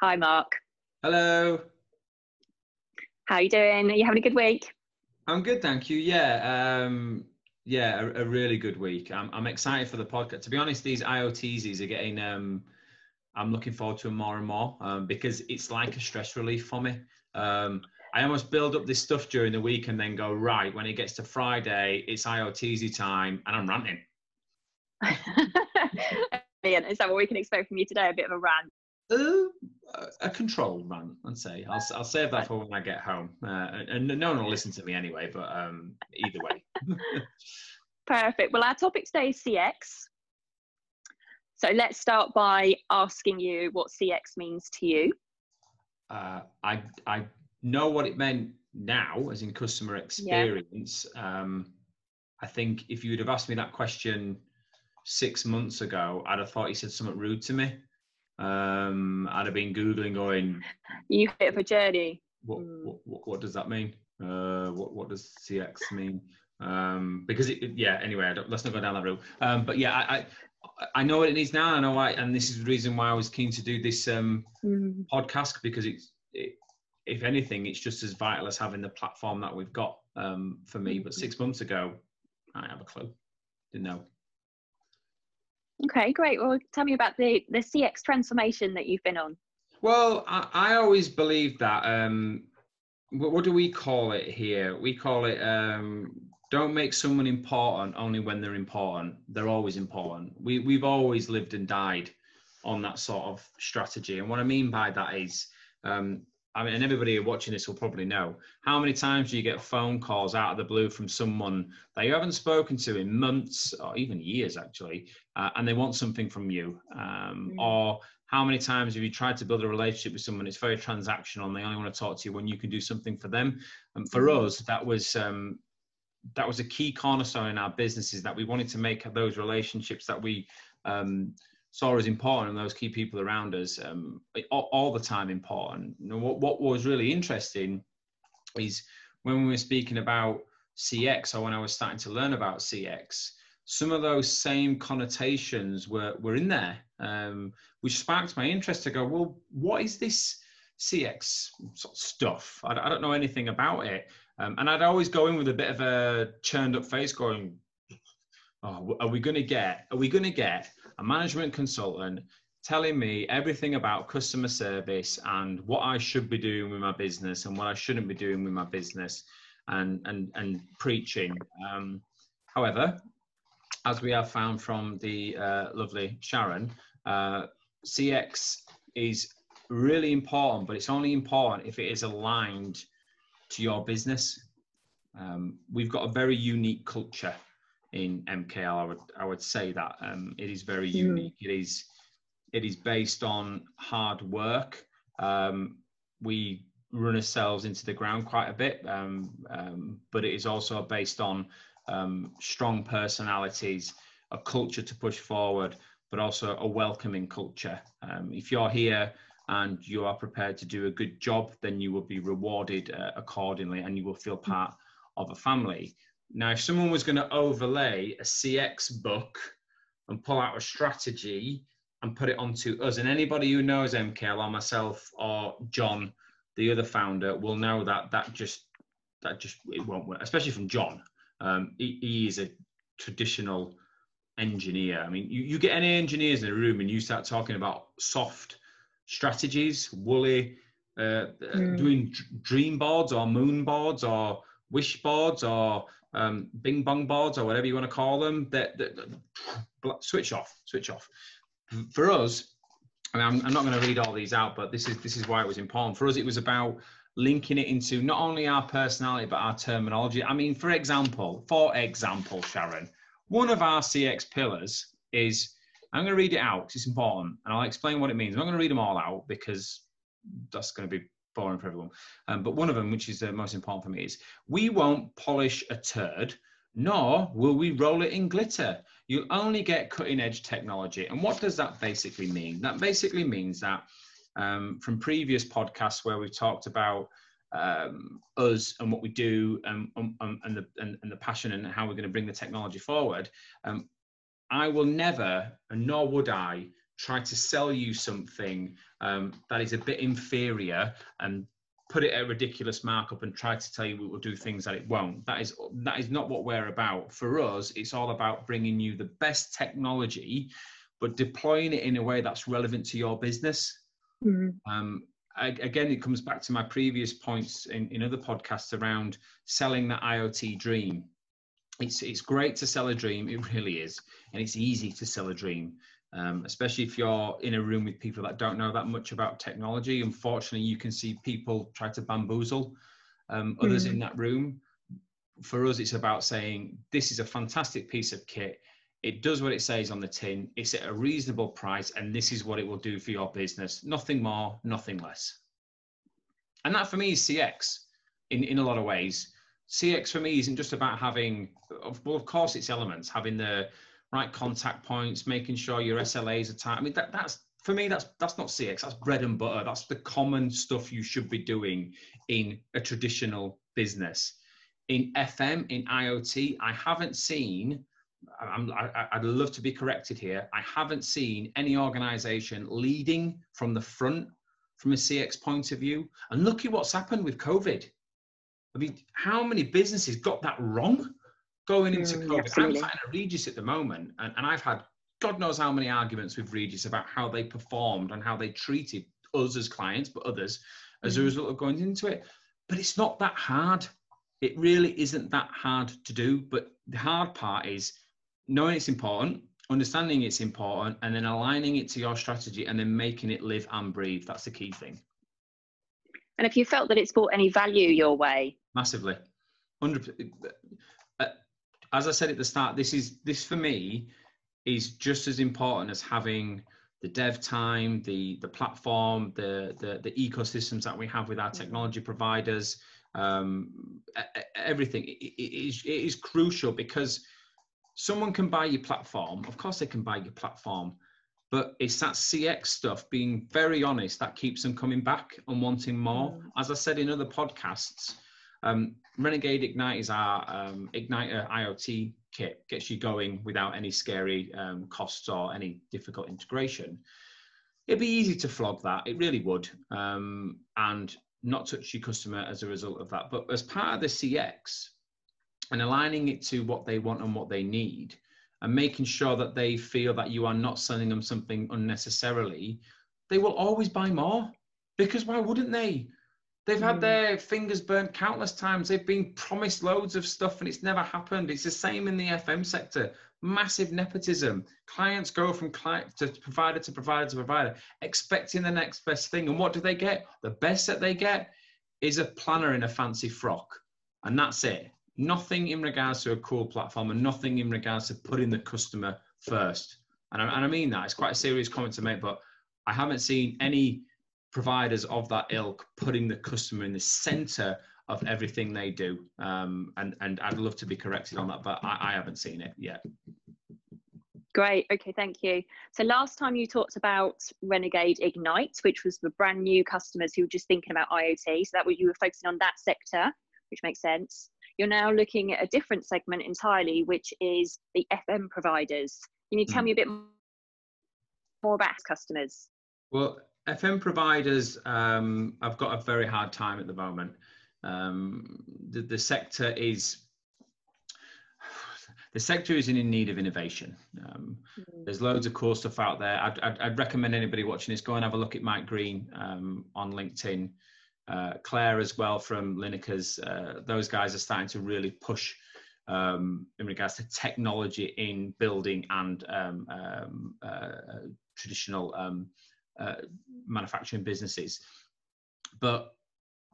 Hi, Mark. Hello. How are you doing? Are you having a good week? I'm good, thank you. Yeah, um, yeah, a, a, really good week. I'm, I'm excited for the podcast. To be honest, these IoTs are getting. Um, I'm looking forward to them more and more um, because it's like a stress relief for me. Um, I almost build up this stuff during the week and then go right when it gets to Friday, it's IoTs time, and I'm ranting. Is that what we can expect from you today? A bit of a rant. Uh, a controlled rant, I'd say. I'll, I'll save that for when I get home. Uh, and, and, no one will listen to me anyway, but um, either way. Perfect. Well, our topic today is CX. So let's start by asking you what CX means to you. Uh, I, I know what it meant now, as in customer experience. Yeah. Um, I think if you would have asked me that question six months ago, I'd have thought you said something rude to me. Um, I'd have been googling, going. You of a journey. What, mm. what, what, what does that mean? Uh, what what does CX mean? Um, because it, yeah. Anyway, let's not go down that route. Um, but yeah, I, I I know what it needs now. I know why, and this is the reason why I was keen to do this um, mm. podcast because it's, it, if anything, it's just as vital as having the platform that we've got um, for me. But six months ago, I have a clue. Didn't know. Okay, great. Well, tell me about the the CX transformation that you've been on. Well, I, I always believe that. Um, what, what, do we call it here? We call it um, don't make someone important only when they're important. They're always important. We we've always lived and died on that sort of strategy. And what I mean by that is um, I mean, and everybody watching this will probably know how many times do you get phone calls out of the blue from someone that you haven't spoken to in months or even years, actually, uh, and they want something from you? Um, mm. Or how many times have you tried to build a relationship with someone? It's very transactional, and they only want to talk to you when you can do something for them. And for mm. us, that was um, that was a key cornerstone in our businesses that we wanted to make those relationships that we um, saw as important and those key people around us um, all, all, the time important. What, what was really interesting is when we were speaking about CX or when I was starting to learn about CX, some of those same connotations were, were in there, um, which sparked my interest to go, well, what is this CX sort of stuff? I, I don't know anything about it. Um, and I'd always go in with a bit of a churned up face going, oh, are we going to get, are we going to get a management consultant telling me everything about customer service and what I should be doing with my business and what I shouldn't be doing with my business and and and preaching. Um, however, as we have found from the uh, lovely Sharon, uh, CX is really important, but it's only important if it is aligned to your business. Um, we've got a very unique culture in MKL. I would I would say that um, it is very mm. unique. It is it is based on hard work. Um, we run ourselves into the ground quite a bit, um, um but it is also based on um, strong personalities, a culture to push forward, but also a welcoming culture. Um, if you're here and you are prepared to do a good job, then you will be rewarded uh, accordingly, and you will feel part of a family. Now, if someone was going to overlay a CX book and pull out a strategy and put it onto us, and anybody who knows MKL or myself or John, the other founder, will know that that just that just it won't work, especially from John. Um, he, he, is a traditional engineer. I mean, you, you get any engineers in a room and you start talking about soft strategies, woolly, uh, mm. doing dream boards or moon boards or wish boards or um, bing bong boards or whatever you want to call them that, switch off switch off. For us mean, I'm, I'm not going to read all these out but this is this is why it was important. For us it was about linking it into not only our personality but our terminology. I mean for example for example sharon one of our cx pillars is i'm going to read it out because it's important and i'll explain what it means. I'm not going to read them all out because that's going to be boring for everyone. Um, but one of them, which is the most important for me, is we won't polish a turd, nor will we roll it in glitter. You'll only get cutting edge technology. And what does that basically mean? That basically means that um, from previous podcasts where we've talked about um, us and what we do and, and, and, the, and, and, the passion and how we're going to bring the technology forward, um, I will never, and nor would I, try to sell you something um, that is a bit inferior and put it at a ridiculous markup and try to tell you we will do things that it won't. That is that is not what we're about. For us, it's all about bringing you the best technology, but deploying it in a way that's relevant to your business. Mm-hmm. Um, I, again, it comes back to my previous points in, in other podcasts around selling that IoT dream. It's it's great to sell a dream. It really is, and it's easy to sell a dream um, especially if you're in a room with people that don't know that much about technology. Unfortunately, you can see people try to bamboozle um, others mm. in that room. For us, it's about saying this is a fantastic piece of kit. It does what it says on the tin. It's at a reasonable price, and this is what it will do for your business. Nothing more, nothing less. And that for me is CX in, in a lot of ways. CX for me isn't just about having, well, of course, it's elements, having the right contact points, making sure your SLAs are tight. I mean, that, that's for me, that's that's not CX. That's bread and butter. That's the common stuff you should be doing in a traditional business. In FM, in IoT, I haven't seen. I'm, I, I'd love to be corrected here. I haven't seen any organization leading from the front from a CX point of view. And look at what's happened with COVID. I mean, how many businesses got that wrong? Going into mm, COVID, absolutely. I'm in a Regus at the moment, and, and I've had God knows how many arguments with Regus about how they performed and how they treated us as clients, but others as mm. a result of going into it. But it's not that hard. It really isn't that hard to do. But the hard part is knowing it's important, understanding it's important, and then aligning it to your strategy and then making it live and breathe. That's the key thing. And if you felt that it's brought any value your way? Massively. 100 as I said at the start, this is this for me is just as important as having the dev time, the the platform, the the, the ecosystems that we have with our technology providers, um, everything. It, it, is, it is crucial because someone can buy your platform. Of course, they can buy your platform, but it's that CX stuff. Being very honest, that keeps them coming back and wanting more. Mm. As I said in other podcasts, um, Renegade Ignite is our um, Igniter IoT kit, gets you going without any scary um, costs or any difficult integration. It'd be easy to flog that, it really would, um, and not touch your customer as a result of that. But as part of the CX and aligning it to what they want and what they need, and making sure that they feel that you are not selling them something unnecessarily, they will always buy more because why wouldn't they? They've had hmm. their fingers burnt countless times. They've been promised loads of stuff and it's never happened. It's the same in the FM sector. Massive nepotism. Clients go from client to provider to provider to provider, expecting the next best thing. And what do they get? The best that they get is a planner in a fancy frock. And that's it. Nothing in regards to a cool platform and nothing in regards to putting the customer first. And I, and I mean that. It's quite a serious comment to make, but I haven't seen any providers of that ilk putting the customer in the center of everything they do. Um, and, and I'd love to be corrected on that, but I, I haven't seen it yet. Great. Okay, thank you. So last time you talked about Renegade Ignite, which was for brand new customers who were just thinking about IoT. So that was you were focusing on that sector, which makes sense. You're now looking at a different segment entirely, which is the FM providers. Can you tell mm. me a bit more about customers? Well, FM providers um, have got a very hard time at the moment. Um, the, the sector is the sector is in need of innovation. Um, mm. There's loads of cool stuff out there. I'd, I'd, I'd, recommend anybody watching this go and have a look at Mike Green um, on LinkedIn. Uh, Claire as well from Lineker's. Uh, those guys are starting to really push um, in regards to technology in building and um, um, uh, traditional um, uh, manufacturing businesses. But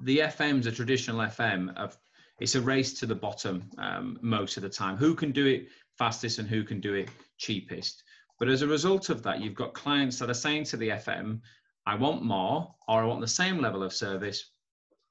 the FMs, a traditional FM, of it's a race to the bottom um, most of the time. Who can do it fastest and who can do it cheapest? But as a result of that, you've got clients that are saying to the FM, I want more, or I want the same level of service,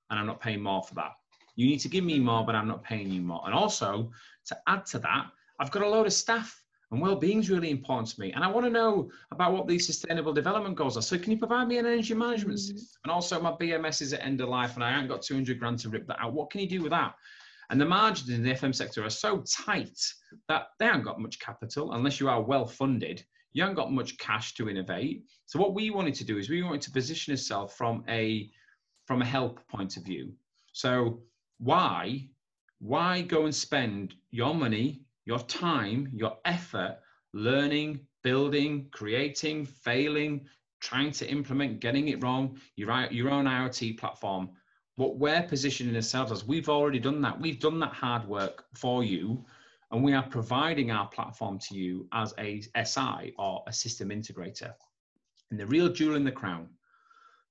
and I'm not paying more for that. You need to give me more, but I'm not paying you more. And also, to add to that, I've got a load of staff and well-being is really important to me. And I want to know about what these sustainable development goals are. So can you provide me an energy management mm-hmm. system? And also my BMS is at end of life and I haven't got 200 grand to rip that out. What can you do with that? And the margins in the FM sector are so tight that they haven't got much capital unless you are well funded. You haven't got much cash to innovate. So what we wanted to do is we wanted to position ourselves from a from a help point of view. So why why go and spend your money, your time, your effort learning, building, creating, failing, trying to implement, getting it wrong, your, your own IoT platform. What we're positioning ourselves as, we've already done that. We've done that hard work for you, and we are providing our platform to you as a SI or a system integrator. And the real jewel in the crown,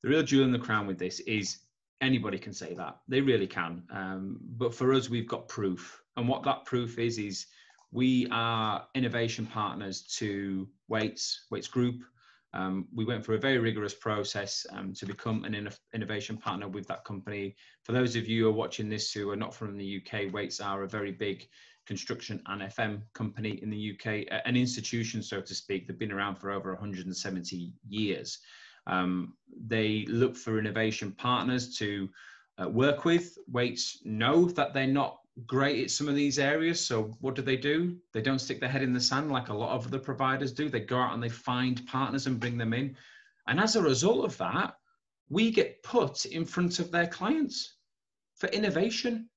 the real jewel in the crown with this is anybody can say that. They really can. Um, but for us, we've got proof. And what that proof is, is we are innovation partners to Wates, Wates Group. Um, we went through a very rigorous process um, to become an innovation partner with that company. For those of you who are watching this who are not from the UK, Wates are a very big construction and FM company in the UK, an institution, so to speak. They've been around for over 170 years. Um, they look for innovation partners to uh, work with. Wates know that they're not great at some of these areas. So what do they do? They don't stick their head in the sand like a lot of the providers do. They go out and they find partners and bring them in. And as a result of that, we get put in front of their clients for innovation.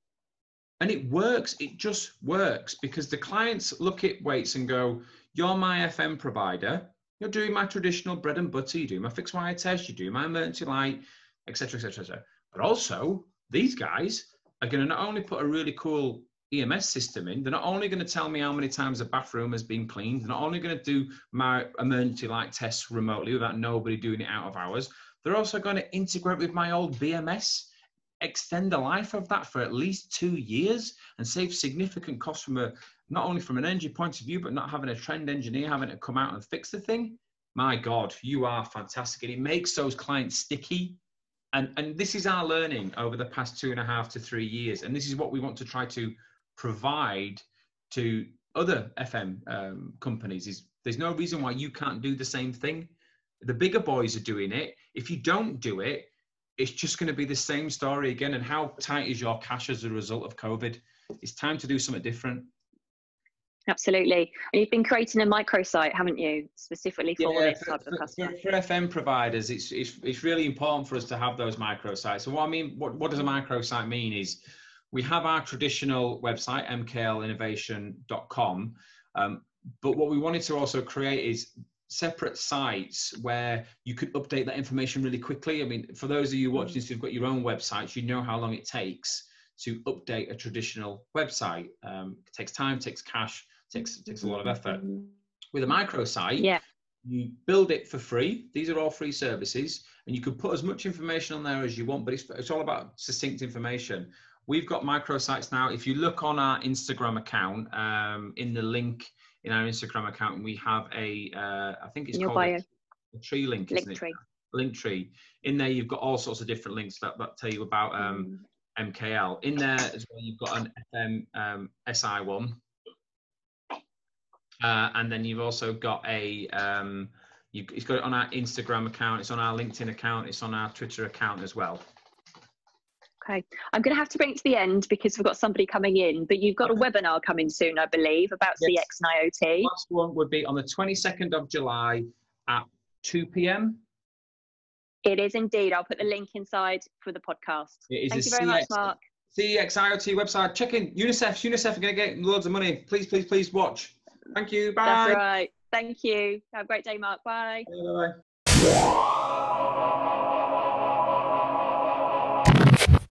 And it works. It just works because the clients look at Wates and go, You're my FM provider. You're doing my traditional bread and butter. You do my fixed wire test. You do my emergency light, etc., etc., etc. But also, these guys are going to not only put a really cool EMS system in, they're not only going to tell me how many times a bathroom has been cleaned, they're not only going to do my emergency light tests remotely without nobody doing it out of hours, they're also going to integrate with my old BMS, extend the life of that for at least two years and save significant costs from a not only from an energy point of view, but not having a trend engineer having to come out and fix the thing. My God, you are fantastic. And it makes those clients sticky and and this is our learning over the past two and a half to three years. And this is what we want to try to provide to other fm um, companies is there's no reason why you can't do the same thing. The bigger boys are doing it. If you don't do it it's just going to be the same story again. And how tight is your cash as a result of covid? It's time to do something different Absolutely. And you've been creating a microsite, haven't you, specifically for yeah, this type of customer? For, for, FM providers, it's, it's, it's really important for us to have those microsites. So what I mean, what, what does a microsite mean is we have our traditional website, mklinnovation.com, um, but what we wanted to also create is separate sites where you could update that information really quickly. I mean, for those of you watching this who've got your own websites, you know how long it takes to update a traditional website. Um, it takes time, takes cash, takes takes a lot of effort. With a microsite, yeah. you build it for free. These are all free services, and you can put as much information on there as you want. But it's it's all about succinct information. We've got microsites now. If you look on our Instagram account, um, in the link in our Instagram account, we have a uh, I think it's called a, a, tree link, Linktree. Link tree. In there, you've got all sorts of different links that, that tell you about um, mm. MKL. In there as well, you've got an FM um, SI one, uh, and then you've also got a, um, you, it's got it on our Instagram account, it's on our LinkedIn account, it's on our Twitter account as well. Okay, I'm going to have to bring it to the end because we've got somebody coming in, but you've got a webinar coming soon, I believe, about yes. CX and IoT. The last one would be on the 22nd of July at 2 p.m. It is indeed. I'll put the link inside for the podcast. Thank you very CX, much, Mark. CX IoT website. Check in UNICEF. UNICEF are going to get loads of money. Please, please, please watch. Thank you. Bye. That's right. Thank you. Have a great day, Mark. Bye. Bye.